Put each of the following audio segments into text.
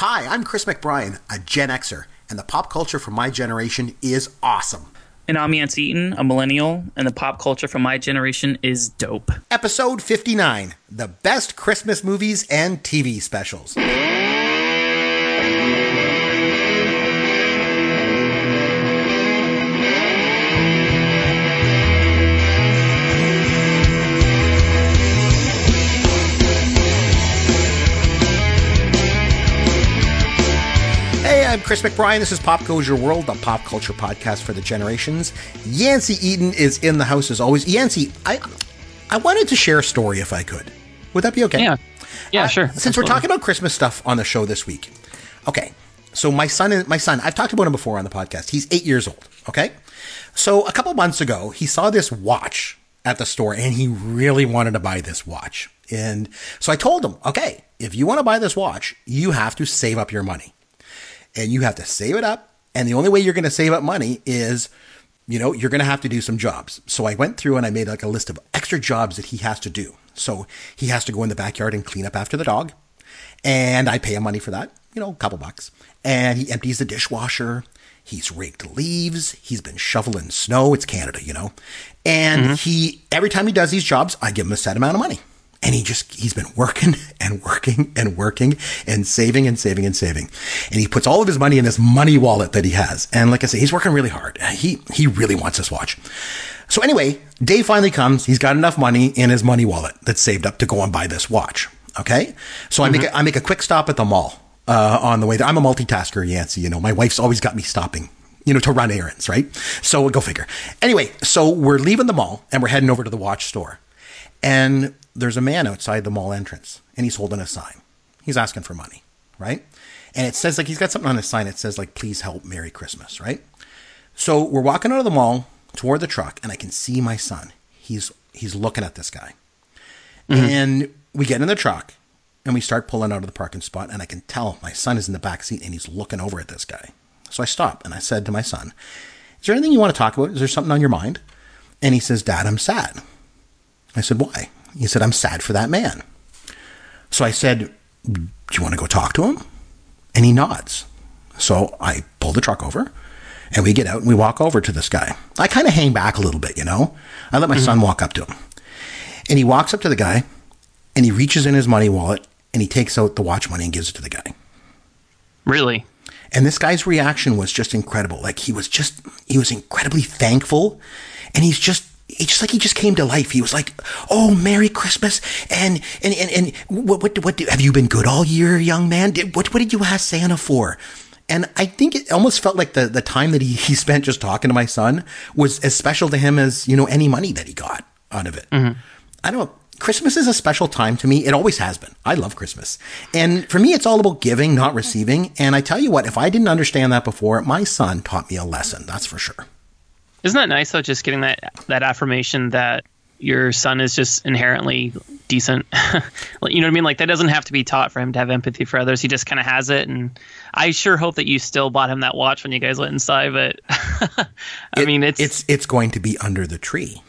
Hi, I'm Chris McBrien, a Gen Xer, and the pop culture from my generation is awesome. And I'm Yancey Eaton, a millennial, and the pop culture from my generation is dope. Episode 59 The Best Christmas Movies and TV Specials. I'm Chris McBrien. This is Pop Goes Your World, the pop culture podcast for the generations. Yancey Eaton is in the house as always. Yancey, I I wanted to share a story if I could. Would that be okay? Yeah. Yeah, Uh, sure. Since Absolutely. we're talking about Christmas stuff on the show this week. Okay. So my son my son, I've talked about him before on the podcast. He's 8 years old, okay? So a couple months ago, he saw this watch at the store and he really wanted to buy this watch. And so I told him, "Okay, if you want to buy this watch, you have to save up your money." And you have to save it up. And the only way you're going to save up money is, you know, you're going to have to do some jobs. So I went through and I made like a list of extra jobs that he has to do. So he has to go in the backyard and clean up after the dog. And I pay him money for that, you know, a couple bucks. And he empties the dishwasher. He's raked leaves. He's been shoveling snow. It's Canada, you know. And mm-hmm. he, every time he does these jobs, I give him a set amount of money. And he just, he's been working and working and working and saving and saving and saving. And he puts all of his money in this money wallet that he has. And like I say, he's working really hard. He, he really wants this watch. So anyway, day finally comes. He's got enough money in his money wallet that's saved up to go and buy this watch. Okay. So I make a, I make a quick stop at the mall, uh, on the way there. I'm a multitasker, Yancey. You know, my wife's always got me stopping you know, to run errands, right? So go figure. Anyway, so we're leaving the mall and we're heading over to the watch store. And there's a man outside the mall entrance and he's holding a sign. He's asking for money, right? And it says like he's got something on his sign. It says like, please help Merry Christmas, right? So we're walking out of the mall toward the truck and I can see my son. He's he's looking at this guy. Mm-hmm. And we get in the truck and we start pulling out of the parking spot and I can tell my son is in the back seat and he's looking over at this guy. So I stop and I said to my son, Is there anything you want to talk about? Is there something on your mind? And he says, Dad, I'm sad. I said, Why? He said, I'm sad for that man. So I said, Do you want to go talk to him? And he nods. So I pull the truck over and we get out and we walk over to this guy. I kind of hang back a little bit, you know? I let my mm-hmm. son walk up to him. And he walks up to the guy and he reaches in his money wallet and he takes out the watch money and gives it to the guy. Really? And this guy's reaction was just incredible. Like he was just, he was incredibly thankful. And he's just, it's just like he just came to life. He was like, "Oh, Merry Christmas!" And and and, and what what what do, have you been good all year, young man? Did, what what did you ask Santa for? And I think it almost felt like the the time that he he spent just talking to my son was as special to him as you know any money that he got out of it. Mm-hmm. I don't. Know. Christmas is a special time to me. It always has been. I love Christmas. And for me, it's all about giving, not receiving. And I tell you what, if I didn't understand that before, my son taught me a lesson. That's for sure. Isn't that nice though? Just getting that that affirmation that your son is just inherently decent. You know what I mean? Like that doesn't have to be taught for him to have empathy for others. He just kind of has it. And I sure hope that you still bought him that watch when you guys went inside. But I It- mean, it's, it's it's going to be under the tree.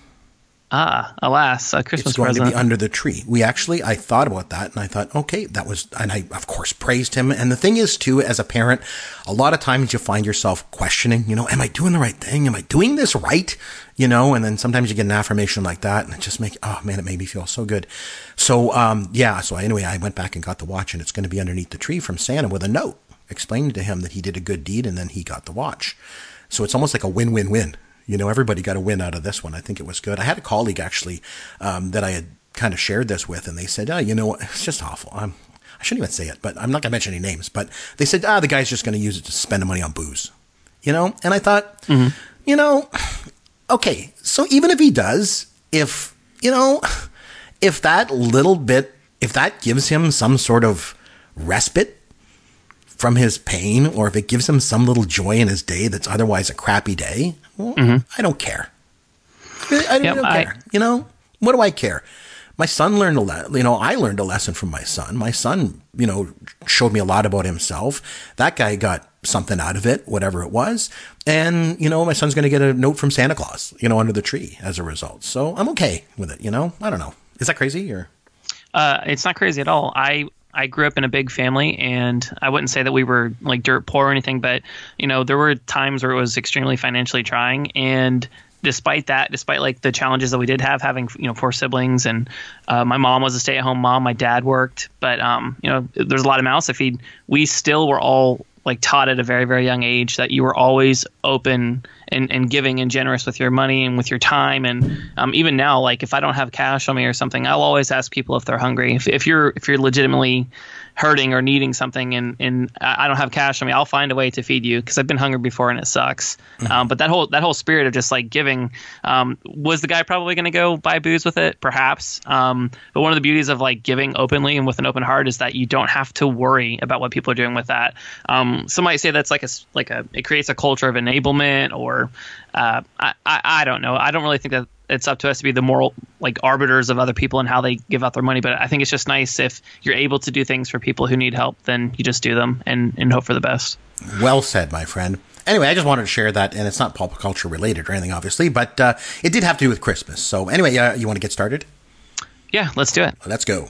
Ah, alas, a Christmas It's going present. to be under the tree. We actually, I thought about that and I thought, okay, that was, and I, of course, praised him. And the thing is, too, as a parent, a lot of times you find yourself questioning, you know, am I doing the right thing? Am I doing this right? You know, and then sometimes you get an affirmation like that and it just make, oh man, it made me feel so good. So, um, yeah. So anyway, I went back and got the watch and it's going to be underneath the tree from Santa with a note explaining to him that he did a good deed and then he got the watch. So it's almost like a win-win-win. You know, everybody got a win out of this one. I think it was good. I had a colleague actually um, that I had kind of shared this with, and they said, "Oh, you know, it's just awful." I'm, I shouldn't even say it, but I'm not going to mention any names. But they said, "Ah, the guy's just going to use it to spend the money on booze." You know, and I thought, you know, okay, so even if he does, if you know, if that little bit, if that gives him some sort of respite from his pain, or if it gives him some little joy in his day that's otherwise a crappy day, well, I don't care. I, I Yep, don't I- care. You know, what do I care? My son learned a lesson. You know, I learned a lesson from my son. My son, you know, showed me a lot about himself. That guy got something out of it, whatever it was. And, you know, my son's going to get a note from Santa Claus, you know, under the tree as a result. So I'm okay with it, you know? I don't know. Is that crazy or? Uh, it's not crazy at all. I I grew up in a big family, and I wouldn't say that we were like dirt poor or anything, but you know, there were times where it was extremely financially trying, and despite that, despite like the challenges that we did have, having you know four siblings, and uh, my mom was a stay-at-home mom, my dad worked, but um, you know, there's a lot of mouths to feed. We still were all like taught at a very very young age that you were always open and, and giving and generous with your money and with your time and um, even now like if i don't have cash on me or something i'll always ask people if they're hungry if, if you're if you're legitimately hurting or needing something and, and I don't have cash on me, I'll find a way to feed you because I've been hungry before and it sucks. Mm-hmm. Um, but that whole that whole spirit of just like giving um, was the guy probably going to go buy booze with it, perhaps. Um, but one of the beauties of like giving openly and with an open heart is that you don't have to worry about what people are doing with that. Um, some might say that's like a like a it creates a culture of enablement or uh, I, I I don't know. I don't really think that it's up to us to be the moral like arbiters of other people and how they give out their money. But I think it's just nice if you're able to do things for people who need help, then you just do them and, and hope for the best. Well said, my friend. Anyway, I just wanted to share that, and it's not pop culture related or anything, obviously, but uh, it did have to do with Christmas. So, anyway, uh, you want to get started? Yeah, let's do it. Let's go.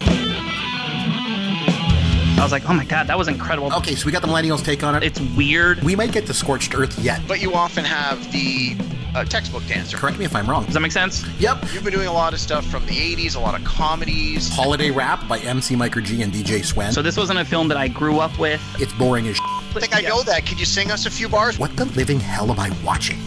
I was like, oh my god, that was incredible. Okay, so we got the millennials take on it. It's weird. We might get to scorched earth yet. But you often have the uh, textbook dancer. Correct me if I'm wrong. Does that make sense? Yep. You've been doing a lot of stuff from the 80s, a lot of comedies. Holiday Rap by MC Miker G and DJ Sven. So this wasn't a film that I grew up with. It's boring as I think I know that. Could you sing us a few bars? What the living hell am I watching?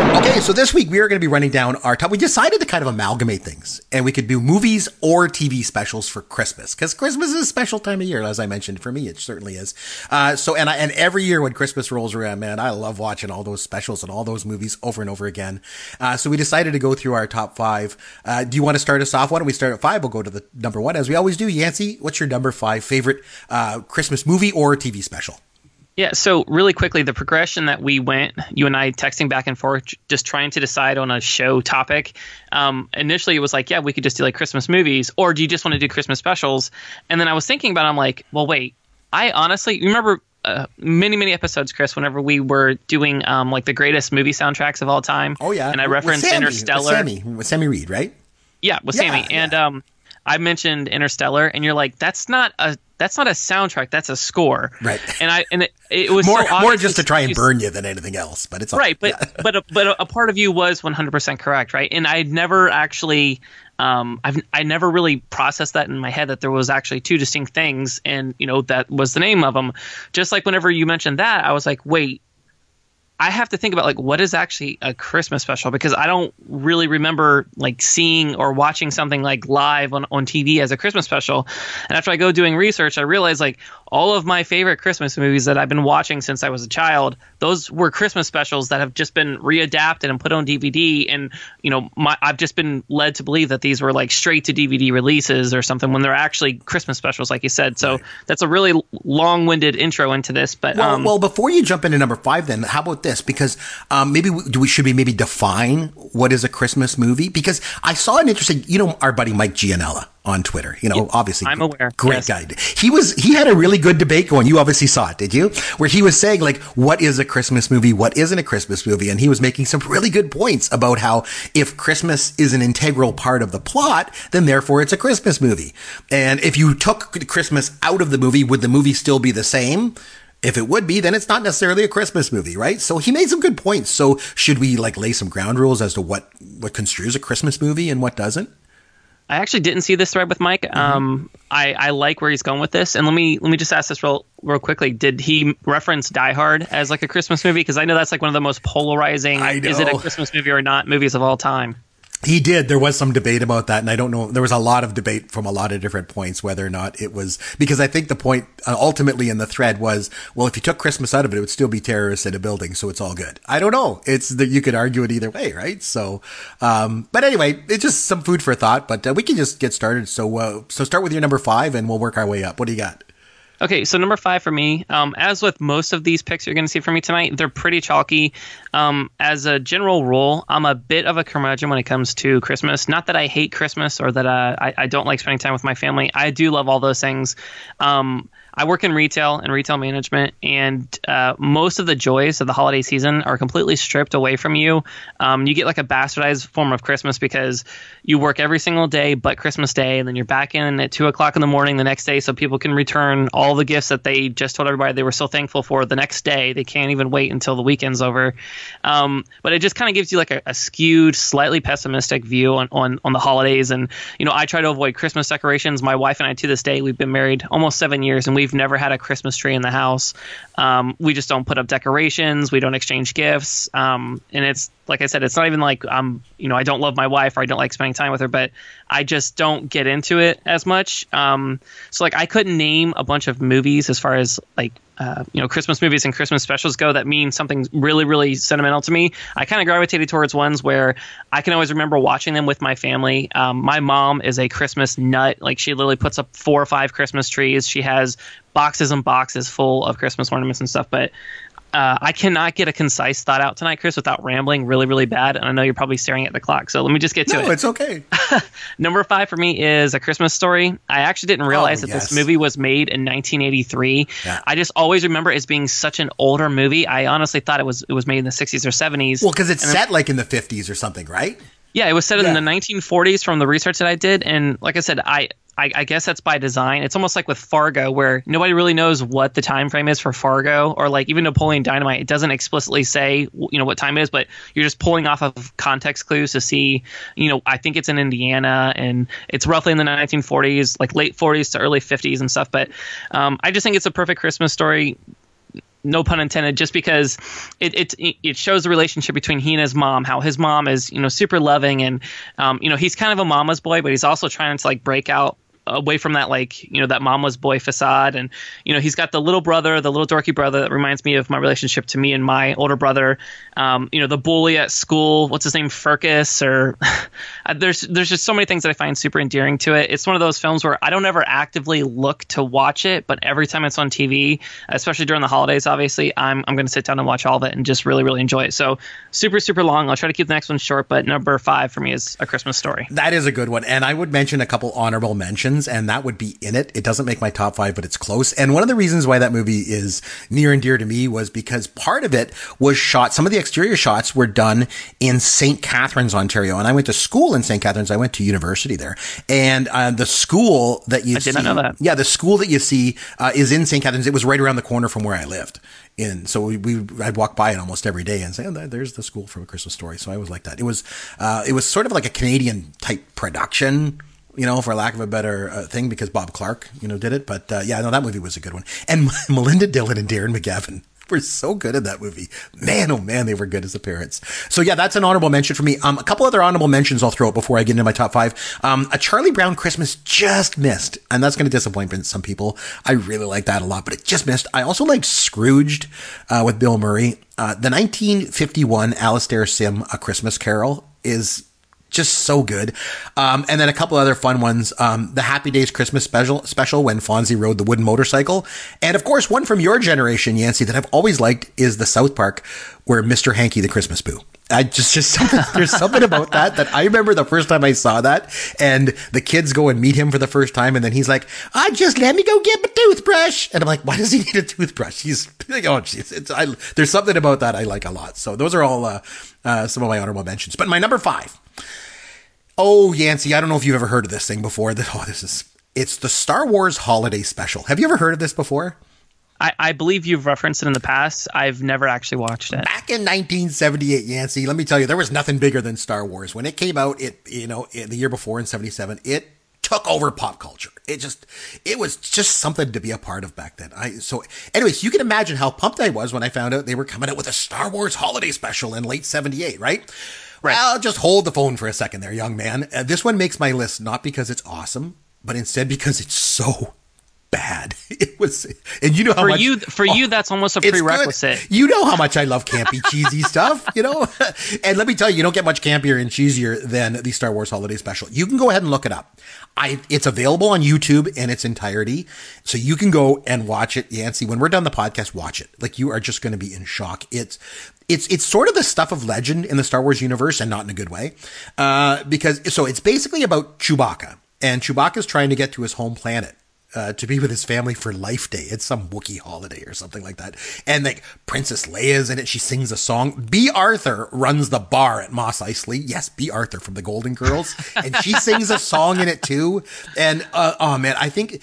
Okay, so this week we are going to be running down our top. We decided to kind of amalgamate things, and we could do movies or TV specials for Christmas because Christmas is a special time of year, as I mentioned. For me, it certainly is. Uh, so, and I, and every year when Christmas rolls around, man, I love watching all those specials and all those movies over and over again. Uh, so we decided to go through our top five. Uh, do you want to start us off? Why don't we start at five? We'll go to the number one as we always do. Yancey, what's your number five favorite uh, Christmas movie or TV special? Yeah, so really quickly, the progression that we went, you and I texting back and forth, just trying to decide on a show topic. Um, initially, it was like, yeah, we could just do like Christmas movies, or do you just want to do Christmas specials? And then I was thinking about, it, I'm like, well, wait, I honestly remember uh, many many episodes, Chris, whenever we were doing um, like the greatest movie soundtracks of all time. Oh yeah, and I referenced Sammy, Interstellar. With Sammy, with Sammy Reed, right? Yeah, with yeah, Sammy, yeah. and um, I mentioned Interstellar, and you're like, that's not a that's not a soundtrack, that's a score. Right. And I and it, it was more so more just to try and burn you than anything else, but it's right. But yeah. but a, but a, a part of you was 100 percent correct, right? And I never actually. Um, I've I never really processed that in my head that there was actually two distinct things, and you know that was the name of them. Just like whenever you mentioned that, I was like, wait, I have to think about like what is actually a Christmas special because I don't really remember like seeing or watching something like live on, on TV as a Christmas special. And after I go doing research, I realize like all of my favorite Christmas movies that I've been watching since I was a child, those were Christmas specials that have just been readapted and put on DVD. And you know, my, I've just been led to believe that these were like straight to DVD releases or something when they're actually Christmas specials, like you said. So that's a really long-winded intro into this. But well, um, well, before you jump into number five, then how about this? Because um, maybe we, do we should we maybe define what is a Christmas movie? Because I saw an interesting, you know, our buddy Mike Gianella on Twitter. You know, yeah, obviously, I'm aware. Great yes. guy. He was he had a really good debate going. You obviously saw it, did you? Where he was saying like, what is a Christmas movie? What isn't a Christmas movie? And he was making some really good points about how if Christmas is an integral part of the plot, then therefore it's a Christmas movie. And if you took Christmas out of the movie, would the movie still be the same? If it would be, then it's not necessarily a Christmas movie, right? So he made some good points. So should we like lay some ground rules as to what what construes a Christmas movie and what doesn't? I actually didn't see this thread with Mike. Mm-hmm. Um, I, I like where he's going with this, and let me let me just ask this real real quickly. Did he reference Die Hard as like a Christmas movie? Because I know that's like one of the most polarizing. Is it a Christmas movie or not? Movies of all time. He did. There was some debate about that, and I don't know. There was a lot of debate from a lot of different points whether or not it was because I think the point uh, ultimately in the thread was, well, if you took Christmas out of it, it would still be terrorists in a building, so it's all good. I don't know. It's that you could argue it either way, right? So, um, but anyway, it's just some food for thought. But uh, we can just get started. So, uh, so start with your number five, and we'll work our way up. What do you got? Okay, so number five for me, um, as with most of these picks you're going to see from me tonight, they're pretty chalky. Um, as a general rule, I'm a bit of a curmudgeon when it comes to Christmas. Not that I hate Christmas or that uh, I, I, don't like spending time with my family. I do love all those things. Um, I work in retail and retail management, and uh, most of the joys of the holiday season are completely stripped away from you. Um, you get like a bastardized form of Christmas because you work every single day but Christmas Day, and then you're back in at two o'clock in the morning the next day, so people can return all the gifts that they just told everybody they were so thankful for the next day. They can't even wait until the weekend's over. Um, but it just kind of gives you like a, a, skewed, slightly pessimistic view on, on on the holidays. And you know, I try to avoid Christmas decorations. My wife and I, to this day, we've been married almost seven years, and we've never had a Christmas tree in the house. Um, we just don't put up decorations. We don't exchange gifts. Um, and it's like I said, it's not even like I'm, you know, I don't love my wife or I don't like spending time with her, but I just don't get into it as much. Um, so like I couldn't name a bunch of movies as far as like uh, you know Christmas movies and Christmas specials go that mean something really really sentimental to me. I kind of gravitated towards ones where I can always remember watching them with my family. Um, my mom is a Christmas nut; like she literally puts up four or five Christmas trees. She has boxes and boxes full of Christmas ornaments and stuff. But uh, I cannot get a concise thought out tonight, Chris, without rambling really, really bad. And I know you're probably staring at the clock, so let me just get to no, it. No, it's okay. Number five for me is A Christmas Story. I actually didn't realize oh, that yes. this movie was made in 1983. Yeah. I just always remember it as being such an older movie. I honestly thought it was it was made in the 60s or 70s. Well, because it's and set like in the 50s or something, right? Yeah, it was set yeah. in the 1940s from the research that I did, and like I said, I I, I, guess that's by design. It's almost like with Fargo, where nobody really knows what the time frame is for Fargo, or like even Napoleon Dynamite. It doesn't explicitly say you know what time it is, but you're just pulling off of context clues to see. You know, I think it's in Indiana, and it's roughly in the 1940s, like late 40s to early 50s and stuff. But um, I just think it's a perfect Christmas story no pun intended, just because it, it it shows the relationship between he and his mom, how his mom is you know super loving and um, you know he's kind of a mama's boy, but he's also trying to like break out away from that like you know that mama's boy facade. And you know he's got the little brother the little dorky brother that reminds me of my relationship to me and my older brother. Um, you know the bully at school what's his name Farkus or there's there's just so many things that I find super endearing to it. It's one of those films where I don't ever actively look to watch it but every time it's on TV especially during the holidays obviously I'm, I'm going to sit down and watch all of it and just really really enjoy it. So super super long. I'll try to keep the next one short but number five for me is a Christmas story. That is a good one. And I would mention a couple honorable mentions and that would be in it. It doesn't make my top five, but it's close. And one of the reasons why that movie is near and dear to me was because part of it was shot, some of the exterior shots were done in St. Catharines, Ontario. And I went to school in St. Catharines. I went to university there. And uh, the school that you I see, did not know that. Yeah, the school that you see uh, is in St. Catharines. It was right around the corner from where I lived in. So we, we I'd walk by it almost every day and say, "Oh, there's the school from a Christmas Story." So I was like that. It was uh, it was sort of like a Canadian type production you know, for lack of a better uh, thing, because Bob Clark, you know, did it. But uh, yeah, no, that movie was a good one. And Melinda Dillon and Darren McGavin were so good in that movie. Man, oh man, they were good as a parents. So yeah, that's an honorable mention for me. Um, a couple other honorable mentions I'll throw out before I get into my top five. Um, a Charlie Brown Christmas just missed, and that's going to disappoint some people. I really like that a lot, but it just missed. I also liked Scrooged uh, with Bill Murray. Uh, the 1951 Alastair Sim A Christmas Carol is just so good. Um, and then a couple other fun ones. Um, the Happy Days Christmas special, special when Fonzie rode the wooden motorcycle. And of course, one from your generation, Yancey, that I've always liked is the South Park where Mr. Hankey the Christmas Poo. I just, just there's something about that that I remember the first time I saw that and the kids go and meet him for the first time. And then he's like, I just let me go get my toothbrush. And I'm like, why does he need a toothbrush? He's like, oh, jeez. There's something about that I like a lot. So those are all, uh, uh, some of my honorable mentions, but my number five Oh, Yancey, I don't know if you've ever heard of this thing before. That oh, this is it's the Star Wars Holiday Special. Have you ever heard of this before? I, I, believe you've referenced it in the past. I've never actually watched it. Back in 1978, Yancey, let me tell you, there was nothing bigger than Star Wars. When it came out, it you know the year before in '77, it took over pop culture. It just it was just something to be a part of back then. I so anyways, you can imagine how pumped I was when I found out they were coming out with a Star Wars Holiday Special in late '78, right? Right. Well, just hold the phone for a second there, young man. Uh, this one makes my list not because it's awesome, but instead because it's so bad. It was, and you know how for much, you for oh, you that's almost a prerequisite. Good. You know how much I love campy, cheesy stuff. You know, and let me tell you, you don't get much campier and cheesier than the Star Wars Holiday Special. You can go ahead and look it up. I it's available on YouTube in its entirety, so you can go and watch it. Yancey. when we're done the podcast, watch it. Like you are just going to be in shock. It's it's it's sort of the stuff of legend in the Star Wars universe, and not in a good way, uh, because so it's basically about Chewbacca, and Chewbacca's trying to get to his home planet uh, to be with his family for Life Day. It's some Wookiee holiday or something like that. And like Princess Leia's in it. She sings a song. Bea Arthur runs the bar at Mos Eisley. Yes, Bea Arthur from the Golden Girls. and she sings a song in it too. And uh, oh man, I think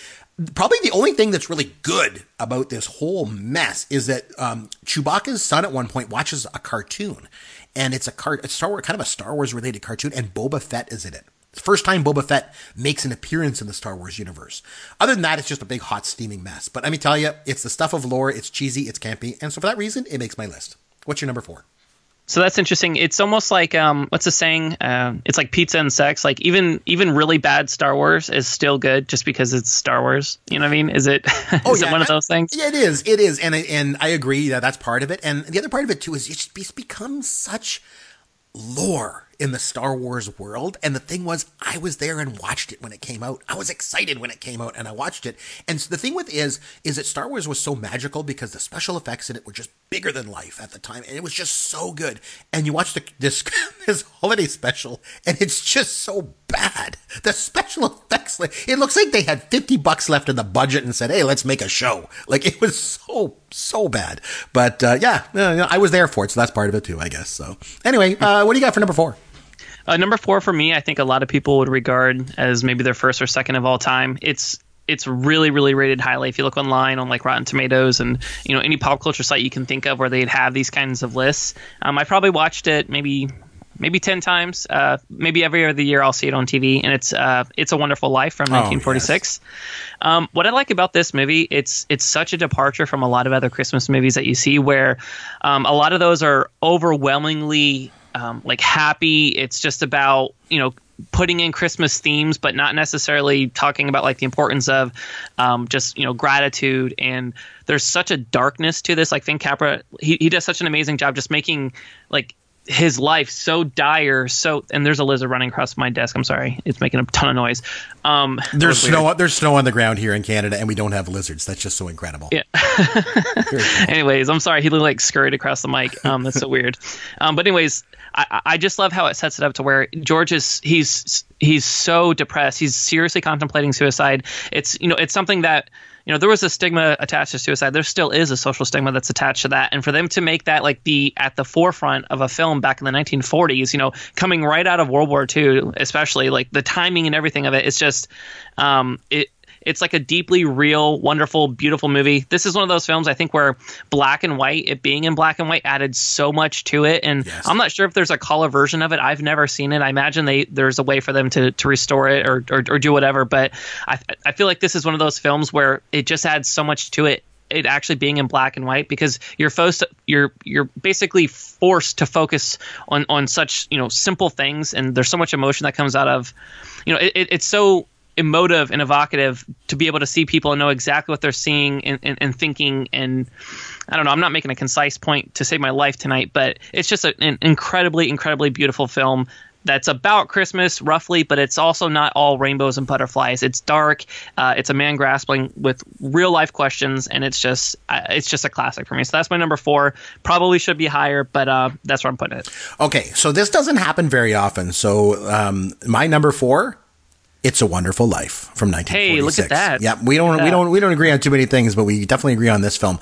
probably the only thing that's really good about this whole mess is that um, Chewbacca's son at one point watches a cartoon. And it's a car, a Star Wars, kind of a Star Wars related cartoon, and Boba Fett is in it. First time Boba Fett makes an appearance in the Star Wars universe. Other than that, it's just a big hot steaming mess. But let me tell you, it's the stuff of lore. It's cheesy. It's campy, and so for that reason, it makes my list. What's your number four? So that's interesting. It's almost like um, what's the saying? Uh, it's like pizza and sex. Like even even really bad Star Wars is still good just because it's Star Wars. You know what I mean? Is it? Oh, is yeah. it one of those things? Yeah, it is. It is, and and I agree that that's part of it. And the other part of it too is it's become such lore in the Star Wars world. And the thing was, I was there and watched it when it came out. I was excited when it came out and I watched it. And the thing with is, is that Star Wars was so magical because the special effects in it were just bigger than life at the time. And it was just so good. And you watch the, this, this holiday special and it's just so bad. The special effects, it looks like they had 50 bucks left in the budget and said, Hey, let's make a show. Like it was so, so bad. But, uh, yeah, I was there for it. So that's part of it too, I guess. So anyway, uh, what do you got for number four? Uh, number four for me, I think a lot of people would regard as maybe their first or second of all time. It's it's really really rated highly if you look online on like rotten tomatoes and you know any pop culture site you can think of where they'd have these kinds of lists um, i probably watched it maybe maybe 10 times uh, maybe every other year i'll see it on tv and it's uh, it's a wonderful life from 1946 oh, yes. um, what i like about this movie it's it's such a departure from a lot of other christmas movies that you see where um, a lot of those are overwhelmingly um, like happy. It's just about you know putting in Christmas themes, but not necessarily talking about like the importance of um, just you know gratitude. And there's such a darkness to this. Like Frank Capra, he he does such an amazing job just making like his life so dire so and there's a lizard running across my desk. I'm sorry. It's making a ton of noise. Um there's snow there's snow on the ground here in canada and we don't have lizards. That's just so incredible. Yeah. Anyways i'm sorry. He like scurried across the mic. Um that's so weird. Um but anyways I, I just love how it sets it up to where george is he's he's so depressed. He's seriously contemplating suicide. It's you know it's something that you know there was a stigma attached to suicide. There still is a social stigma that's attached to that. And for them to make that like be at the forefront of a film back in the 1940s you know coming right out of world war ii especially like the timing and everything of it it's just um, it it's like a deeply real, wonderful, beautiful movie. This is one of those films I think where black and white, it being in black and white, added so much to it. And yes. I'm not sure if there's a color version of it. I've never seen it. I imagine they there's a way for them to, to restore it or, or, or do whatever. But I I feel like this is one of those films where it just adds so much to it it actually being in black and white because you're forced you're you're basically forced to focus on on such you know simple things and there's so much emotion that comes out of you know it, it's so emotive and evocative to be able to see people and know exactly what they're seeing and, and, and thinking and I don't know. I'm not making a concise point to save my life tonight, but it's just a, an incredibly, incredibly beautiful film that's about Christmas, roughly, but it's also not all rainbows and butterflies. It's dark. Uh, it's a man grappling with real life questions, and it's just uh, it's just a classic for me. So that's my number four. Probably should be higher, but uh, that's where I'm putting it. Okay, so this doesn't happen very often. So um, my number four it's a Wonderful Life from 1946. Hey, look at that. Yeah, we don't we don't we don't agree on too many things, but we definitely agree on this film.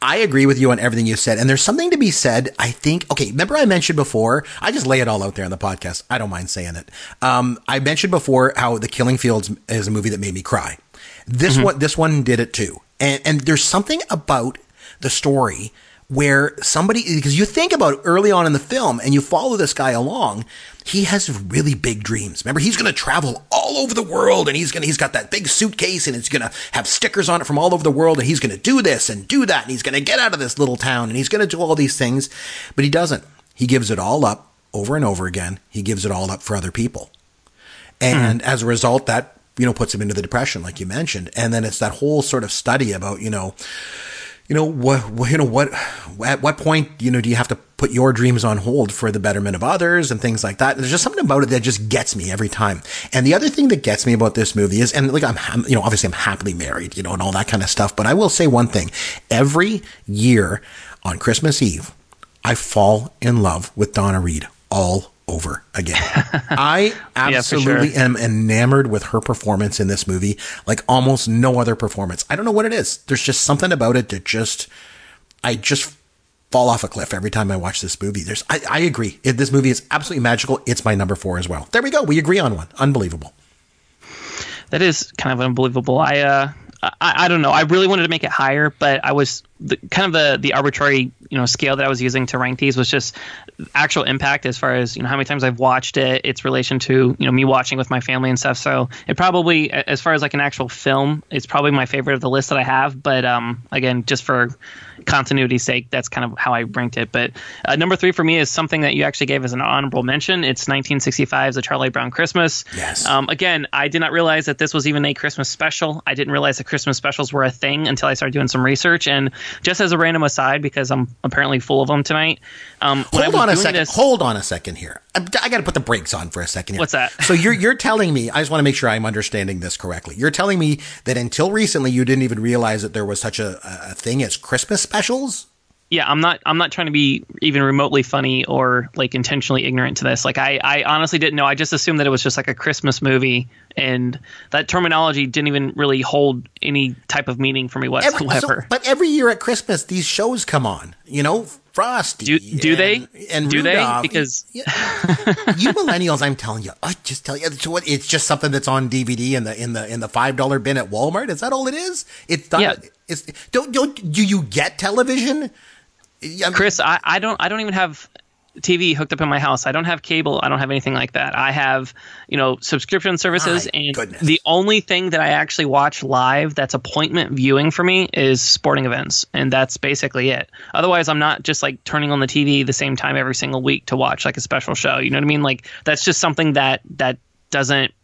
I agree with you on everything you said, and there's something to be said. I think. Okay, remember I mentioned before. I just lay it all out there on the podcast. I don't mind saying it. Um, I mentioned before how The Killing Fields is a movie that made me cry. This mm-hmm. one this one did it too, and and there's something about the story where somebody because you think about early on in the film and you follow this guy along he has really big dreams. Remember he's going to travel all over the world and he's going to he's got that big suitcase and it's going to have stickers on it from all over the world and he's going to do this and do that and he's going to get out of this little town and he's going to do all these things but he doesn't. He gives it all up over and over again. He gives it all up for other people. And mm. as a result that you know puts him into the depression like you mentioned. And then it's that whole sort of study about you know you know what you know what at what point you know do you have to put your dreams on hold for the betterment of others and things like that? There's just something about it that just gets me every time. And the other thing that gets me about this movie is and like I'm you know obviously I'm happily married you know and all that kind of stuff but I will say one thing. Every year on Christmas Eve I fall in love with Donna Reed all over again. I absolutely sure. am enamored with her performance in this movie, like almost no other performance. I don't know what it is. There's just something about it that just, I just fall off a cliff every time I watch this movie. There's, I, I agree. It, this movie is absolutely magical. It's my number four as well. There we go. We agree on one. Unbelievable. That is kind of unbelievable. I, uh, I, I don't know. I really wanted to make it higher, but I was the, kind of the the arbitrary you know scale that I was using to rank these was just actual impact as far as you know how many times I've watched it, its relation to you know me watching with my family and stuff. So it probably, as far as like an actual film, it's probably my favorite of the list that I have. But um, again, just for continuity's sake, that's kind of how I ranked it. But uh, number three for me is something that you actually gave as an honorable mention. It's 1965's A Charlie Brown Christmas. Yes. Um, again, I did not realize that this was even a Christmas special. I didn't realize that Christmas specials were a thing until I started doing some research. And just as a random aside, because I'm apparently full of them tonight. Um, Hold on a second. this- Hold on a second here. I, I got to put the brakes on for a second. Here. What's that? So you're you're telling me. I just want to make sure I'm understanding this correctly. You're telling me that until recently you didn't even realize that there was such a, a thing as Christmas specials. Yeah, I'm not. I'm not trying to be even remotely funny or like intentionally ignorant to this. Like, I, I honestly didn't know. I just assumed that it was just like a Christmas movie, and that terminology didn't even really hold any type of meaning for me Every, whatsoever. so, but every year at Christmas, these shows come on. You know, Frosty. Do- do and- they? And Do they? Because- you millennials, I'm telling you, I just tell you, it's, what, it's just something that's on DVD in the in the in the five dollar bin at Walmart. Is that all it is? It's not. Yeah. It's don't don't do you get television? Yeah, Chris, I, I don't I don't even have TV hooked up in my house. I don't have cable. I don't have anything like that. I have, you know, subscription services My and goodness. the only thing that I actually watch live that's appointment viewing for me is sporting events and that's basically it. Otherwise, I'm not just like turning on the TV the same time every single week to watch like a special show. You know what I mean? Like that's just something that that doesn't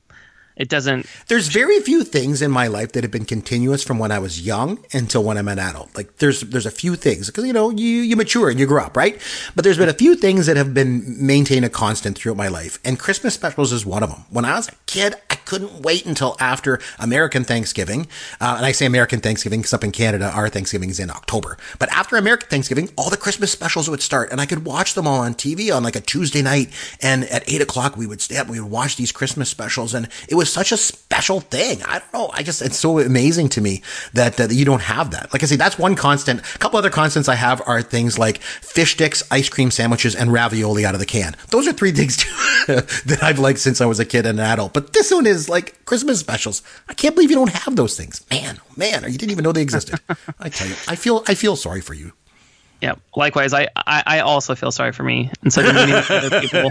it doesn't There's very few things in my life that have been continuous from when I was young until when I'm an adult. Like there's there's a few things because you know you you mature and you grow up, right? But there's been a few things that have been maintained a constant throughout my life, and Christmas specials is one of them. When I was a kid, couldn't wait until after American Thanksgiving, uh, and I say American Thanksgiving because up in Canada our Thanksgiving is in October. But after American Thanksgiving, all the Christmas specials would start, and I could watch them all on TV on like a Tuesday night, and at eight o'clock we would stay up, we would watch these Christmas specials, and it was such a special thing. I don't know. I just it's so amazing to me that, uh, that you don't have that. Like I say, that's one constant. A couple other constants I have are things like fish sticks, ice cream sandwiches, and ravioli out of the can. Those are three things that I've liked since I was a kid and an adult. But this one is like Christmas specials. I can't believe you don't have those things, man. oh, Man, you didn't even know they existed. I tell you, I feel I feel sorry for you. Yeah. Likewise, I, I, I also feel sorry for me and so do many other people.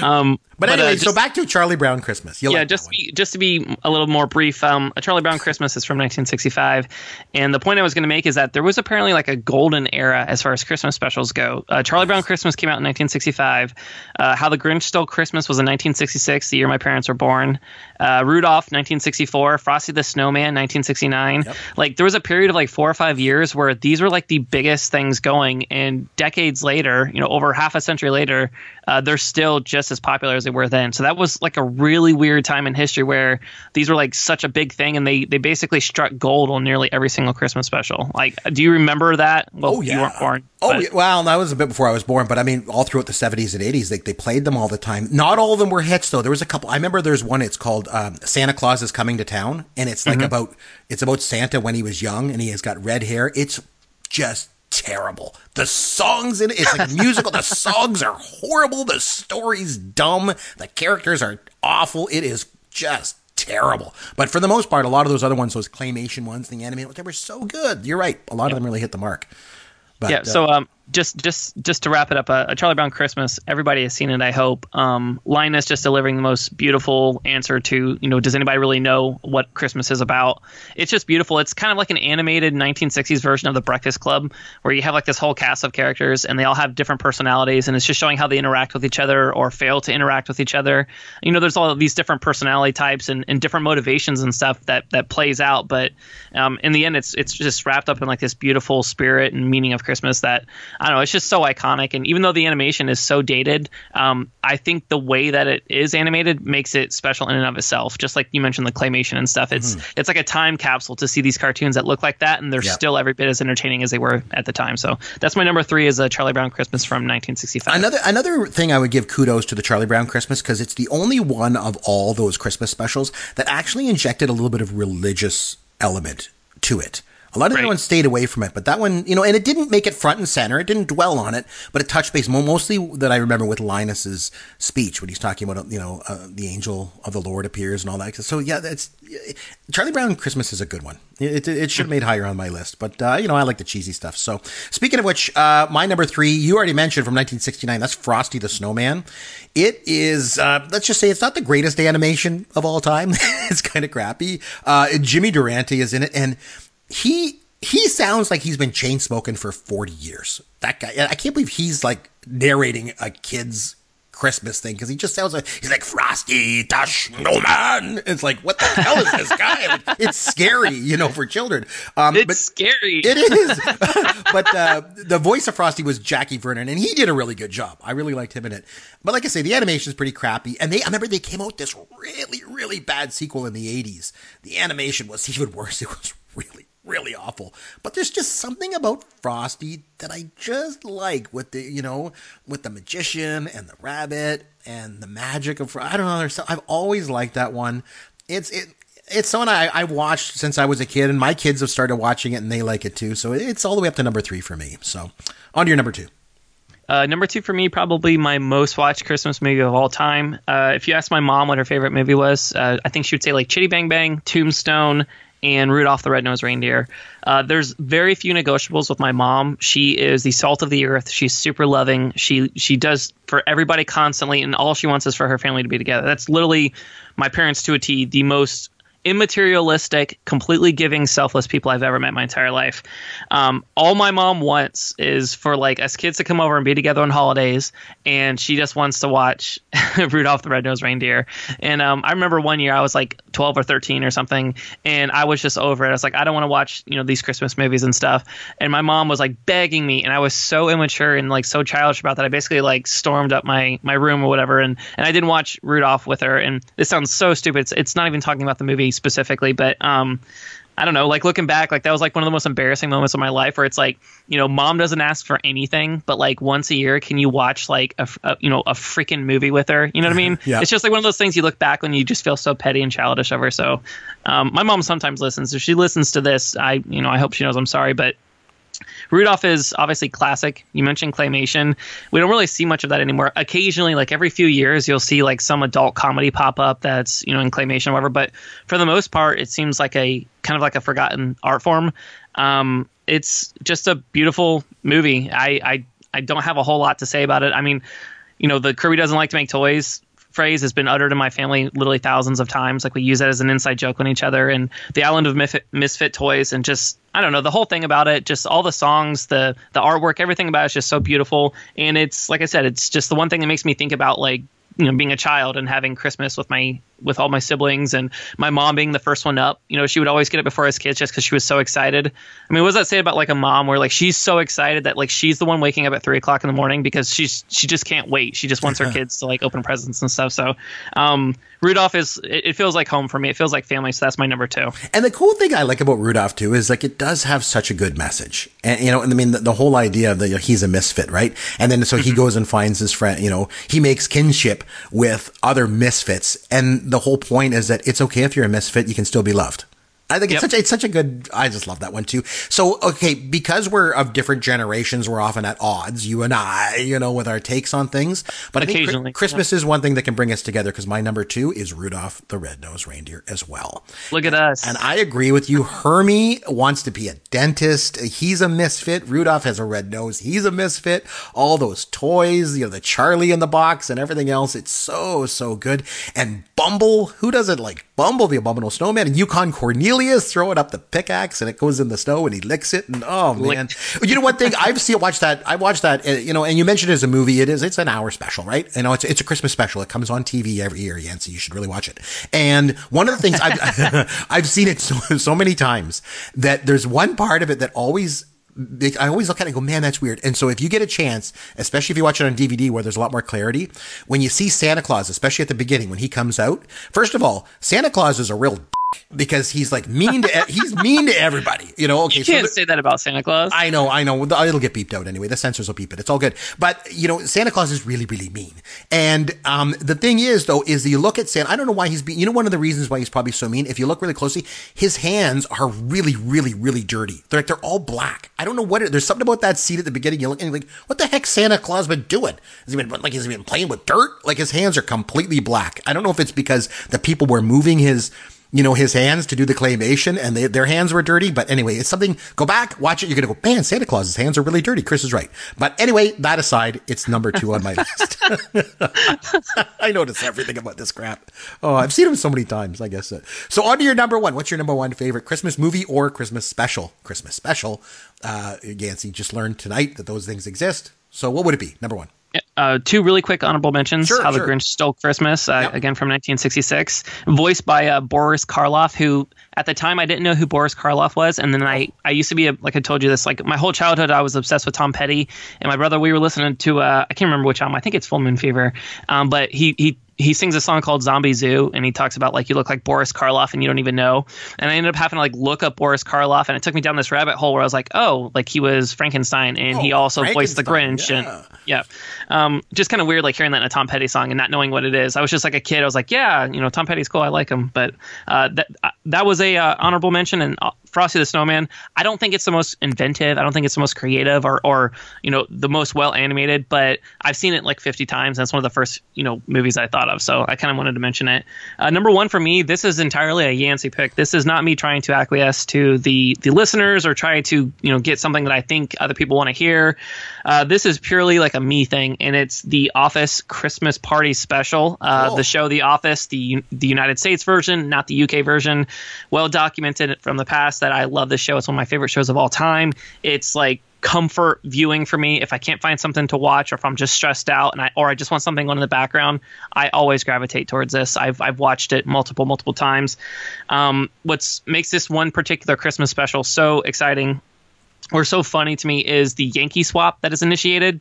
um, But, uh, anyway, so just- back to Charlie Brown Christmas. You yeah, like just be, just to be a little more brief, um, a Charlie Brown Christmas is from 1965, and the point I was going to make is that there was apparently like a golden era as far as Christmas specials go. Uh, Charlie Brown Christmas came out in 1965. Uh, How the Grinch Stole Christmas was in 1966, the year my parents were born. Uh, Rudolph 1964, Frosty the Snowman 1969. Like there was a period of like four or five years where these were like the biggest things going, and decades later, you know, over half a century later, uh, they're still just as popular as they were then. So that was like a really weird time in history where these were like such a big thing, and they they basically struck gold on nearly every single Christmas special. Like, do you remember that? Well, Oh yeah. you weren't born. Oh but- well, that was a bit before I was born, but I mean, all throughout the seventies and eighties, they they played them all the time. Not all of them were hits though. There was a couple. I remember there's one. It's called um, Santa Claus is coming to town, and it's Mm-hmm. like about it's about Santa when he was young and he has got red hair. It's just terrible. The songs in it, it's like a musical. the songs are horrible. The story's dumb. The characters are awful. It is just terrible. But for the most part, a lot of those other ones, those claymation ones, the animated, they were so good. You're right. A lot of them really hit the mark. But, yeah. uh, So um, just just just to wrap it up, uh, a Charlie Brown Christmas. Everybody has seen it. I hope. Um, Linus just delivering the most beautiful answer to you know. Does anybody really know what Christmas is about? It's just beautiful. It's kind of like an animated 1960s version of the Breakfast Club, where you have like this whole cast of characters and they all have different personalities, and it's just showing how they interact with each other or fail to interact with each other. You know, there's all these different personality types and, and different motivations and stuff that that plays out. But um, in the end, it's it's just wrapped up in like this beautiful spirit and meaning of Christmas that I don't know. It's just so iconic, and even though the animation is so dated, um, I think the way that it is animated makes it special in and of itself. Just like you mentioned, the claymation and stuff. It's mm-hmm. it's like a time capsule to see these cartoons that look like that, and they're yep. still every bit as entertaining as they were at the time. So that's my number three is a Charlie Brown Christmas from 1965. Another another thing I would give kudos to the Charlie Brown Christmas because it's the only one of all those Christmas specials that actually injected a little bit of religious element to it. A lot of right. the other ones stayed away from it, but that one, you know, and it didn't make it front and center. It didn't dwell on it, but it touched base mostly that I remember with Linus's speech when he's talking about, you know, uh, the angel of the Lord appears and all that. So yeah, that's Charlie Brown Christmas is a good one. It, it, it should have made higher on my list, but uh, you know, I like the cheesy stuff. So speaking of which, uh, my number three, you already mentioned from 1969. That's Frosty the Snowman. It is, uh, let's just say, it's not the greatest animation of all time. it's kind of crappy. Uh, Jimmy Durante is in it, and he he sounds like he's been chain smoking for 40 years. That guy, I can't believe he's like narrating a kid's Christmas thing because he just sounds like he's like Frosty the Snowman. It's like what the hell is this guy? It's scary, you know, for children. Um, it's but scary. It is. but uh, the voice of Frosty was Jackie Vernon, and he did a really good job. I really liked him in it. But like I say, the animation is pretty crappy. And they, I remember they came out this really, really bad sequel in the '80s. The animation was even worse. It was really really awful. But there's just something about Frosty that I just like with the, you know, with the magician and the rabbit and the magic of I don't know. There's, I've always liked that one. It's it. It's someone I, I watched since I was a kid, and my kids have started watching it, and they like it too. So it's all the way up to number three for me. So, on to your number two. Uh, number two for me, probably my most watched Christmas movie of all time. Uh, if you ask my mom what her favorite movie was, uh, I think she would say like Chitty Bang Bang, Tombstone, and Rudolph the Red-Nosed Reindeer. Uh, there's very few negotiables with my mom. She is the salt of the earth. She's super loving. She she does for everybody constantly, and all she wants is for her family to be together. That's literally my parents to a T. The most immaterialistic, completely giving, selfless people I've ever met my entire life. Um, all my mom wants is for like us kids to come over and be together on holidays, and she just wants to watch Rudolph the Red-Nosed Reindeer. And um, I remember one year I was like 12 or 13 or something, and I was just over it. I was like, I don't want to watch you know these Christmas movies and stuff. And my mom was like begging me, and I was so immature and like so childish about that. I basically like stormed up my my room or whatever, and and I didn't watch Rudolph with her. And this sounds so stupid. It's, it's not even talking about the movie specifically, but um, I don't know, like looking back, like that was like one of the most embarrassing moments of my life where it's like, you know, mom doesn't ask for anything, but like once a year, can you watch like a, a you know, a freaking movie with her? You know what I mean? yeah. It's just like one of those things you look back when you just feel so petty and childish of her. So, um, my mom sometimes listens. If she listens to this, I, you know, I hope she knows I'm sorry, but Rudolph is obviously classic. You mentioned claymation. We don't really see much of that anymore. Occasionally, like every few years, you'll see like some adult comedy pop up that's you know in claymation or whatever. But for the most part, it seems like a kind of like a forgotten art form. Um, it's just a beautiful movie. I, I I don't have a whole lot to say about it. I mean, you know, the Kirby doesn't like to make toys phrase has been uttered in my family literally thousands of times. Like we use that as an inside joke on each other. And the Island of Misfit, Misfit Toys, and just I don't know the whole thing about it. Just all the songs, the the artwork, everything about it is just so beautiful. And it's like I said, it's just the one thing that makes me think about like you know being a child and having Christmas with my with all my siblings and my mom being the first one up. You know, she would always get it before us kids just because she was so excited. I mean, what does that say about like a mom where like she's so excited that like she's the one waking up at three o'clock in the morning because she's she just can't wait. She just wants her kids to like open presents and stuff. So um, Rudolph is it, it, feels like home for me. It feels like family. So that's my number two. And the cool thing I like about Rudolph too is like it does have such a good message. And you know, and I mean, the, the whole idea of the he's a misfit, right? And then so he mm-hmm. goes and finds his friend. You know, he makes kinship with other misfits, and the whole point is that it's okay if you're a misfit, you can still be loved. I think it's yep. such a, it's such a good. I just love that one too. So okay, because we're of different generations, we're often at odds. You and I, you know, with our takes on things. But occasionally, Christmas yeah. is one thing that can bring us together. Because my number two is Rudolph the Red-Nosed Reindeer as well. Look at us. And I agree with you. Hermie wants to be a dentist. He's a misfit. Rudolph has a red nose. He's a misfit. All those toys, you know, the Charlie in the box and everything else. It's so so good. And Bumble, who doesn't like Bumble, the abominable snowman, and Yukon Cornelius throwing up the pickaxe and it goes in the snow and he licks it. And oh man, you know one thing I've seen watched that. I watched that. Uh, you know, and you mentioned it as a movie. It is. It's an hour special, right? You know, it's it's a Christmas special. It comes on TV every year, Yancey. You should really watch it. And one of the things I've I've seen it so so many times that there's one part of it that always I always look at it and go, man, that's weird. And so if you get a chance, especially if you watch it on DVD where there's a lot more clarity, when you see Santa Claus, especially at the beginning when he comes out, first of all, Santa Claus is a real because he's like mean to he's mean to everybody. You know, okay. You can't so say that about Santa Claus. I know, I know. It'll get beeped out anyway. The censors will beep it. It's all good. But you know, Santa Claus is really, really mean. And um, the thing is, though, is you look at Santa. I don't know why he's being. You know, one of the reasons why he's probably so mean. If you look really closely, his hands are really, really, really dirty. They're like they're all black. I don't know what. It, there's something about that seat at the beginning. You look and you're like, what the heck, Santa Claus been doing? Has he been like has he been playing with dirt? Like his hands are completely black. I don't know if it's because the people were moving his you know, his hands to do the claymation and they, their hands were dirty. But anyway, it's something, go back, watch it. You're going to go, man, Santa Claus's hands are really dirty. Chris is right. But anyway, that aside, it's number two on my list. I notice everything about this crap. Oh, I've seen him so many times, I guess. So on to your number one. What's your number one favorite Christmas movie or Christmas special? Christmas special. Uh, Yancey just learned tonight that those things exist. So what would it be? Number one. Uh, two really quick honorable mentions. Sure, How sure. the Grinch Stole Christmas, uh, Yep. again from 1966, voiced by uh, Boris Karloff, who at the time I didn't know who Boris Karloff was, and then I I used to be a, like I told you this like my whole childhood I was obsessed with Tom Petty, and my brother we were listening to uh, I can't remember which album I think it's Full Moon Fever, um, but he he he sings a song called Zombie Zoo, and he talks about like you look like Boris Karloff and you don't even know. And I ended up having to like look up Boris Karloff, and it took me down this rabbit hole where I was like, oh, like he was Frankenstein, and he Oh, also voiced the Grinch, yeah. and yeah, um, just kind of weird like hearing that in a Tom Petty song and not knowing what it is. I was just like a kid. I was like, yeah, you know, Tom Petty's cool. I like him, but uh, that uh, that was a uh, honorable mention. And uh, Frosty the Snowman, I don't think it's the most inventive. I don't think it's the most creative or or you know the most well animated, but I've seen it like 50 times. That's one of the first you know movies I thought of, so I kind of wanted to mention it. Uh, number one for me, this is entirely a Yancey pick. This is not me trying to acquiesce to the the listeners or try to you know get something that I think other people want to hear. Uh, this is purely like a me thing, and it's the Office Christmas Party Special. Uh, Cool. The show The Office, the the United States version, not the UK version. Well documented from the past that I love this show. It's one of my favorite shows of all time. It's like comfort viewing for me if i can't find something to watch or if i'm just stressed out and i or i just want something on in the background i always gravitate towards this i've, I've watched it multiple multiple times um, what's makes this one particular christmas special so exciting or so funny to me is the Yankee swap that is initiated.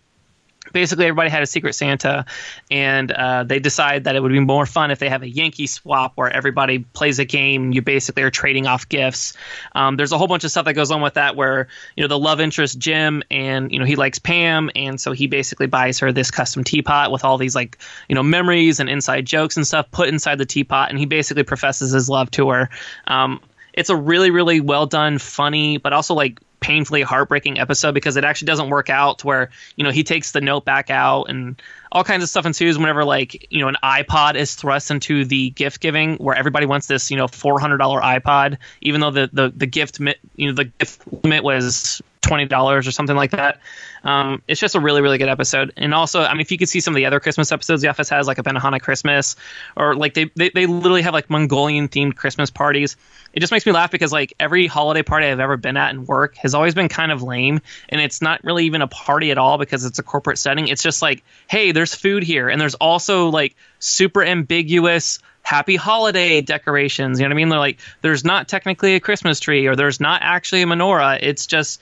Basically, everybody had a secret Santa, and uh, they decide that it would be more fun if they have a Yankee swap where everybody plays a game. You basically are trading off gifts. Um, there's a whole bunch of stuff that goes on with that, where you know the love interest Jim, and you know he likes Pam, and so he basically buys her this custom teapot with all these like you know memories and inside jokes and stuff put inside the teapot, and he basically professes his love to her. Um, it's a really really well done funny but also like painfully heartbreaking episode because it actually doesn't work out to where you know he takes the note back out and all kinds of stuff ensues whenever like you know an ipod is thrust into the gift giving where everybody wants this you know $400 ipod even though the the, the gift you know the gift limit was $20 or something like that. Um, it's just a really really good episode. And also i mean if you could see some of the other christmas episodes the office has like a benihana christmas or like they, they, they literally have like mongolian themed christmas parties. It just makes me laugh because like every holiday party i've ever been at in work has always been kind of lame and it's not really even a party at all because it's a corporate setting. It's just like hey there's food here and there's also like super ambiguous happy holiday decorations. You know what i mean? They're like there's not technically a christmas tree or there's not actually a menorah. It's just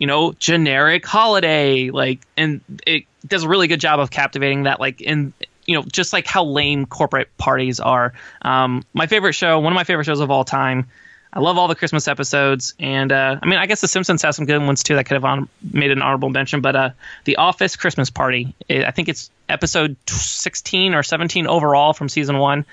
you know generic holiday like and it does a really good job of captivating that like in you know just like how lame corporate parties are. Um, my favorite show one of my favorite shows of all time. I love all the christmas episodes and uh, i mean i guess the simpsons has some good ones too that could have on, made an honorable mention but uh, the office christmas party. I I think it's episode 16 or 17 overall from season one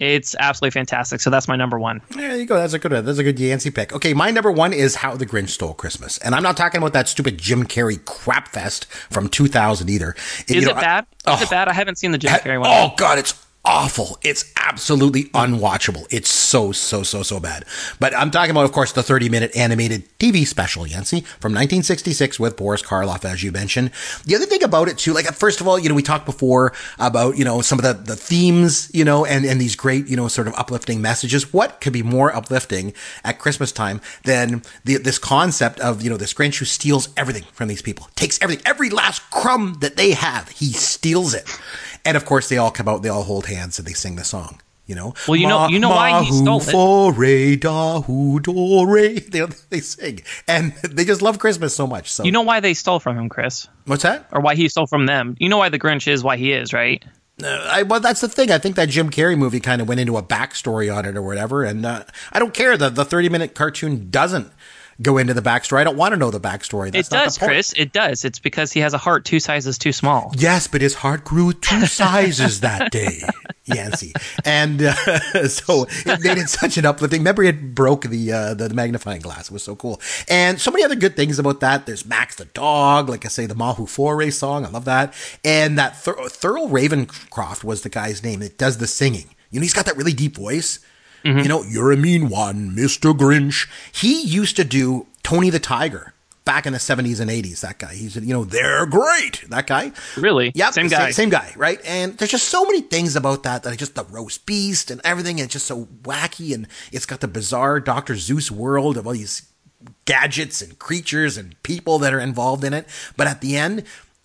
it's absolutely fantastic so that's my number one There you go. That's a good. Uh, that's a good Yancey pick. Okay, my number one is How the Grinch Stole Christmas, and I'm not talking about that stupid Jim Carrey crap fest from 2000 either. Is you it know, I- bad is oh, it bad i haven't seen the jim carrey one Oh God, it's awful. It's absolutely unwatchable. It's so so so so bad. But I'm talking about, of course, the 30 minute animated TV special, Yancey, from 1966 with Boris Karloff, as you mentioned. The other thing about it too, like first of all, you know, we talked before about you know some of the the themes, you know, and and these great you know sort of uplifting messages. What could be more uplifting at Christmas time than the, this concept of you know this Grinch who steals everything from these people, takes everything, every last crumb that they have, he steals it. And of course, they all come out, they all hold hands and they sing the song. You know, Well, you know- you know why he stole it. Re da hu do re. They, they sing, and they just love Christmas so much. So You know why they stole from him, Chris, what's that? or why he stole from them? You know why the Grinch is why he is, right? Uh, I, well, that's the thing. I think that Jim Carrey movie kind of went into a backstory on it or whatever, and uh, I don't care. The the thirty minute cartoon doesn't go into the backstory. I don't want to know the backstory. That's it not does, the. Chris. It does. It's because he has a heart two sizes too small. Yes, but his heart grew two sizes that day, Yancey, and uh, so it made it such an uplifting. Remember, it broke the uh, the magnifying glass. It was so cool, and so many other good things about that. There's Max the dog, like I say, the Mahu Foray song. I love that, and that Thur- Thurl Ravenscroft was the guy's name. It does the singing. You know, he's got that really deep voice. Mm-hmm. You know, you're a mean one, Mr. Grinch. He used to do Tony the Tiger back in the 70s and 80s. That guy. He's, you know, they're great. That guy. Really? Yep, Same sa- guy. Same guy, right? And there's just so many things about that that are just the roast beast and everything. And it's just so wacky. And it's got the bizarre Dr. Seuss world of all these gadgets and creatures and people that are involved in it. But at the end,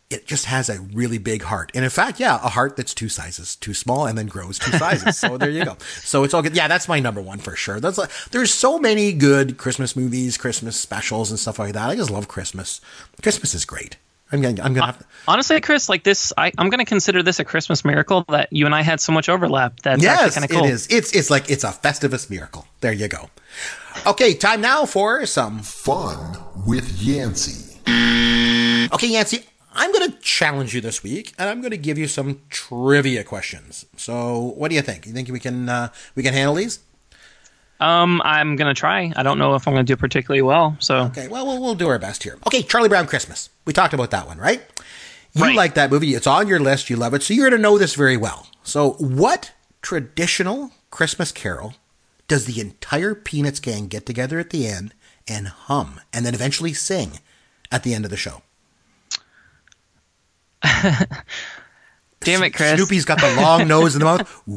it just has a really big heart. And in fact, yeah, a heart that's two sizes too small and then grows two sizes. so there you go. So it's all good. Yeah, that's my number one for sure. That's like, there's so many good Christmas movies, Christmas specials and stuff like that. I just love Christmas. Christmas is great. I'm gonna, I'm gonna have to, Honestly, Chris, like this, I, I'm going to consider this a Christmas miracle that you and I had so much overlap. That's yes, actually kind of cool. it is. It's it's like it's a Festivus miracle. There you go. Okay, time now for some. Fun with Yancey. Okay, Yancey, I'm going to challenge you this week, and I'm going to give you some trivia questions. So, what do you think? You think we can uh, we can handle these? Um, I'm going to try. I don't know if I'm going to do particularly well. So Okay, well, we'll we'll do our best here. Okay, Charlie Brown Christmas. We talked about that one, right? You Right. like that movie? It's on your list. You love it, so you're going to know this very well. So, what traditional Christmas carol does the entire Peanuts gang get together at the end and hum, and then eventually sing at the end of the show? Damn it, Chris. Snoopy's got the long nose in the mouth. Ooh.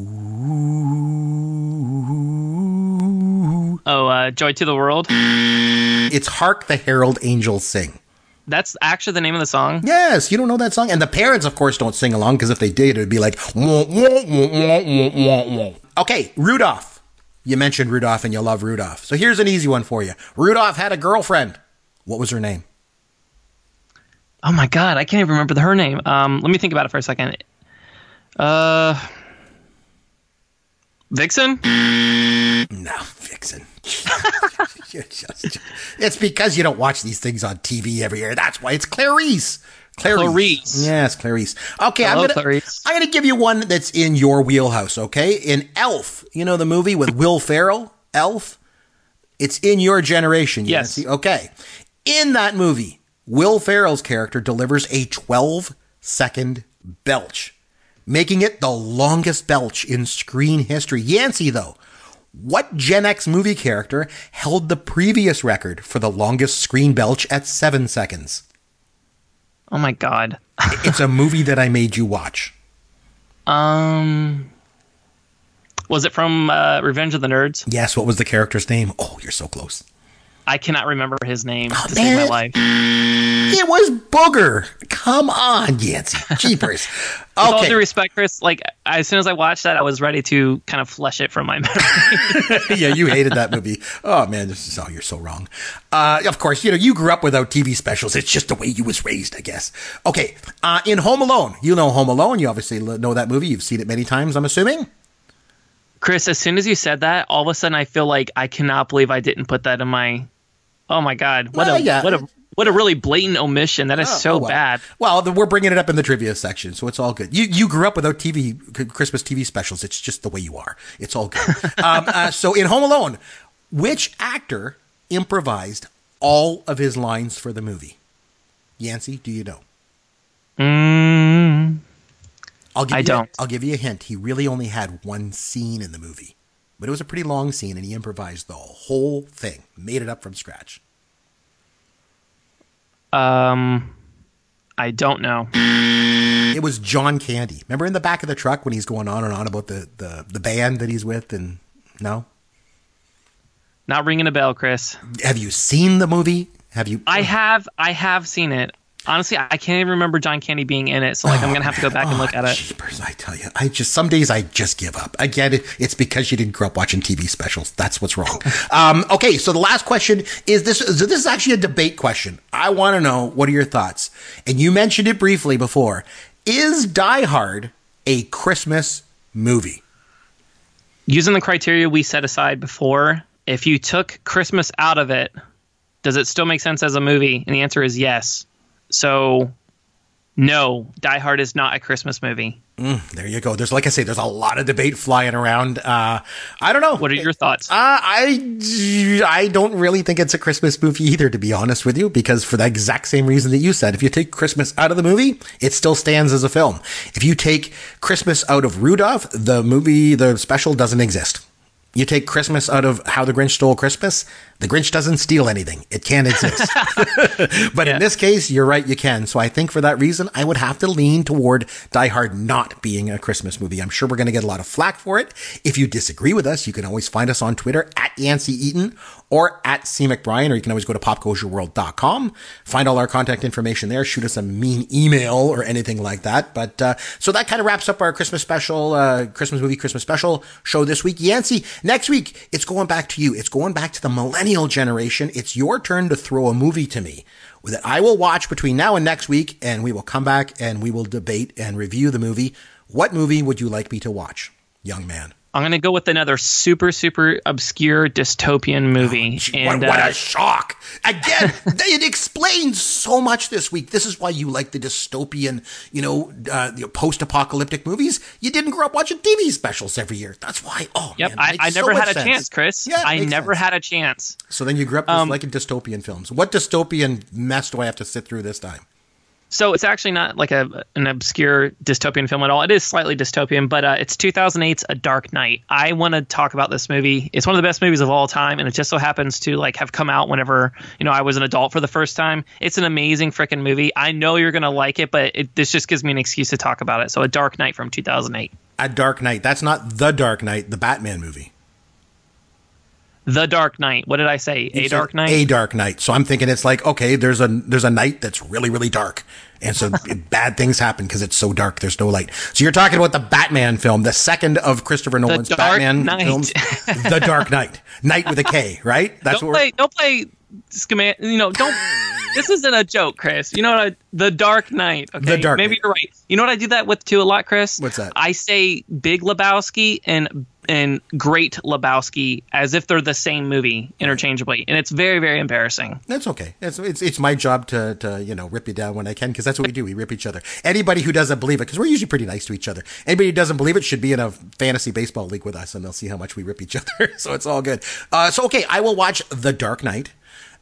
Oh, uh, Joy to the World. It's Hark the Herald Angels Sing. That's actually the name of the song. Yes, you don't know that song? And the parents, of course, don't sing along because if they did, it would be like. Okay, Rudolph. You mentioned Rudolph and you love Rudolph. So here's an easy one for you Rudolph had a girlfriend. What was her name? Oh my God, I can't even remember the, her name. Um, let me think about it for a second. Uh, Vixen. No, Vixen. You're just- it's because you don't watch these things on TV every year. That's why it's Clarice. Clarice. Clarice. Yes, Clarice. Okay, I'm Hello, gonna Clarice. I'm gonna give you one that's in your wheelhouse. Okay, in Elf, you know the movie with Will Ferrell, Elf. It's in your generation. Yes. Yancey. Okay. In that movie, Will Ferrell's character delivers a 12 second belch, making it the longest belch in screen history. Yancey, though, what Gen X movie character held the previous record for the longest screen belch at seven seconds? Oh my God. It's a movie that I made you watch. Um, was it from uh, Revenge of the Nerds? Yes, what was the character's name? Oh, you're so close. I cannot remember his name to save man. my life. It was Booger. Come on, Yancey. Jeepers. With all due respect, Chris, like as soon as I watched that, I was ready to kind of flush it from my memory. yeah, you hated that movie. Oh man, this is oh, you're so wrong. Uh, of course, you know you grew up without TV specials. It's just the way you was raised, I guess. Okay, uh, in Home Alone, you know Home Alone. You obviously know that movie. You've seen it many times, I'm assuming. Chris, as soon as you said that, all of a sudden I feel like I cannot believe I didn't put that in my. Oh my God! What a yeah. what a what a really blatant omission. That is so Oh, well. bad. Well, we're bringing it up in the trivia section, so it's all good. You you grew up without TV Christmas TV specials. It's just the way you are. It's all good. um, uh, so in Home Alone, which actor improvised all of his lines for the movie? Yancey, do you know? Mm, I'll give I you don't. I'll give you a hint. He really only had one scene in the movie, but it was a pretty long scene, and he improvised the whole thing, made it up from scratch. um, I don't know. It was John Candy. Remember in the back of the truck when he's going on and on about the the, the band that he's with, and no, Not ringing a bell, Chris. have you seen the movie? Have you? I have I have seen it. Honestly, I can't even remember John Candy being in it, so like I'm gonna have to go back and look Oh, at it. Jeepers, I tell you, I just some days I just give up. Again. It's because you didn't grow up watching TV specials. That's what's wrong. um, okay, so the last question is this. So this is actually a debate question. I want to know what are your thoughts. And you mentioned it briefly before. Is Die Hard a Christmas movie? Using the criteria we set aside before, if you took Christmas out of it, does it still make sense as a movie? And the answer is yes. So, no, Die Hard is not a Christmas movie. There you go. There's like I say, there's a lot of debate flying around. Uh, I don't know. What are your thoughts? Uh, I I don't really think it's a Christmas movie either, to be honest with you, because for the exact same reason that you said, if you take Christmas out of the movie, it still stands as a film. If you take Christmas out of Rudolph, the movie, the special doesn't exist. You take Christmas out of How the Grinch Stole Christmas, the Grinch doesn't steal anything. It can't exist. but in this case, you're right, you can. So I think for that reason, I would have to lean toward Die Hard not being a Christmas movie. I'm sure we're going to get a lot of flack for it. If you disagree with us, you can always find us on Twitter at Yancey Eaton or at C. McBrien, or you can always go to popcultureworld.com, find all our contact information there, shoot us a mean email or anything like that. But, uh, so that kind of wraps up our Christmas special, uh, Christmas movie, Christmas special show this week. Yancey, next week, it's going back to you. It's going back to the millennial generation. It's your turn to throw a movie to me that I will watch between now and next week, and we will come back and we will debate and review the movie. What movie would you like me to watch, young man? I'm going to go with another super, super obscure dystopian movie. Gee, and what, what uh, a shock! Again, it explains so much this week. This is why you like the dystopian, you know, uh, the post-apocalyptic movies. You didn't grow up watching TV specials every year. That's why. Oh, Yep, man, I, I so never had a sense. chance, Chris. Yeah, I never sense. had a chance. So then you grew up Um, liking dystopian films. What dystopian mess do I have to sit through this time? So it's actually not like a an obscure dystopian film at all. It is slightly dystopian, but uh, it's 2008's A Dark Knight. I want to talk about this movie. It's one of the best movies of all time, and it just so happens to like have come out whenever you know I was an adult for the first time. It's an amazing freaking movie. I know you're gonna like it, but it, this just gives me an excuse to talk about it. So A Dark Knight from 2008. A Dark Knight. That's not the Dark Knight, the Batman movie. The Dark Knight. What did I say? You A Dark Knight. A Dark Knight. So I'm thinking it's like okay, there's a there's a night that's really really dark, and so bad things happen because it's so dark. There's no light. So you're talking about the Batman film, the second of Christopher Nolan's Batman Knight. films, The Dark Knight, Knight with a K, right? That's don't what. We're, play. Don't play. Schema- you know, don't. this isn't a joke, Chris. You know what? I, the Dark Knight. Okay? The Dark Maybe Knight. you're right. You know what I do that with too a lot, Chris? What's that? I say Big Lebowski and and Great Lebowski as if they're the same movie interchangeably, and it's very very embarrassing. That's okay. It's, it's it's my job to to you know rip you down when I can because that's what we do. We rip each other. Anybody who doesn't believe it, because we're usually pretty nice to each other. Anybody who doesn't believe it should be in a fantasy baseball league with us, and they'll see how much we rip each other. so it's all good. Uh, so okay, I will watch The Dark Knight.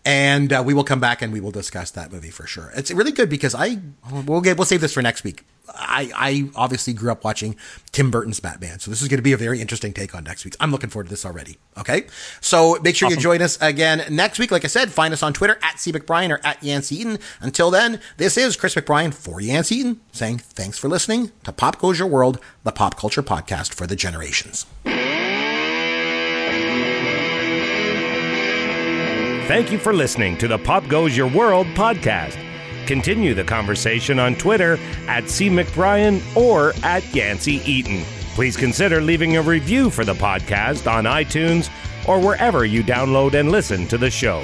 And uh, we will come back and we will discuss that movie for sure. It's really good because I we'll get we'll save this for next week. I, I obviously grew up watching Tim Burton's Batman, so this is going to be a very interesting take on next week. I'm looking forward to this already. Okay, so make sure you join us again next week. Like I said, find us on Twitter at C McBrien or at Yancey Eaton. Until then, this is Chris McBrien for Yancey Eaton saying thanks for listening to Pop Goes Your World, the pop culture podcast for the generations. Thank you for listening to the Pop Goes Your World podcast. Continue the conversation on Twitter at C. McBrien or at Yancey Eaton. Please consider leaving a review for the podcast on iTunes or wherever you download and listen to the show.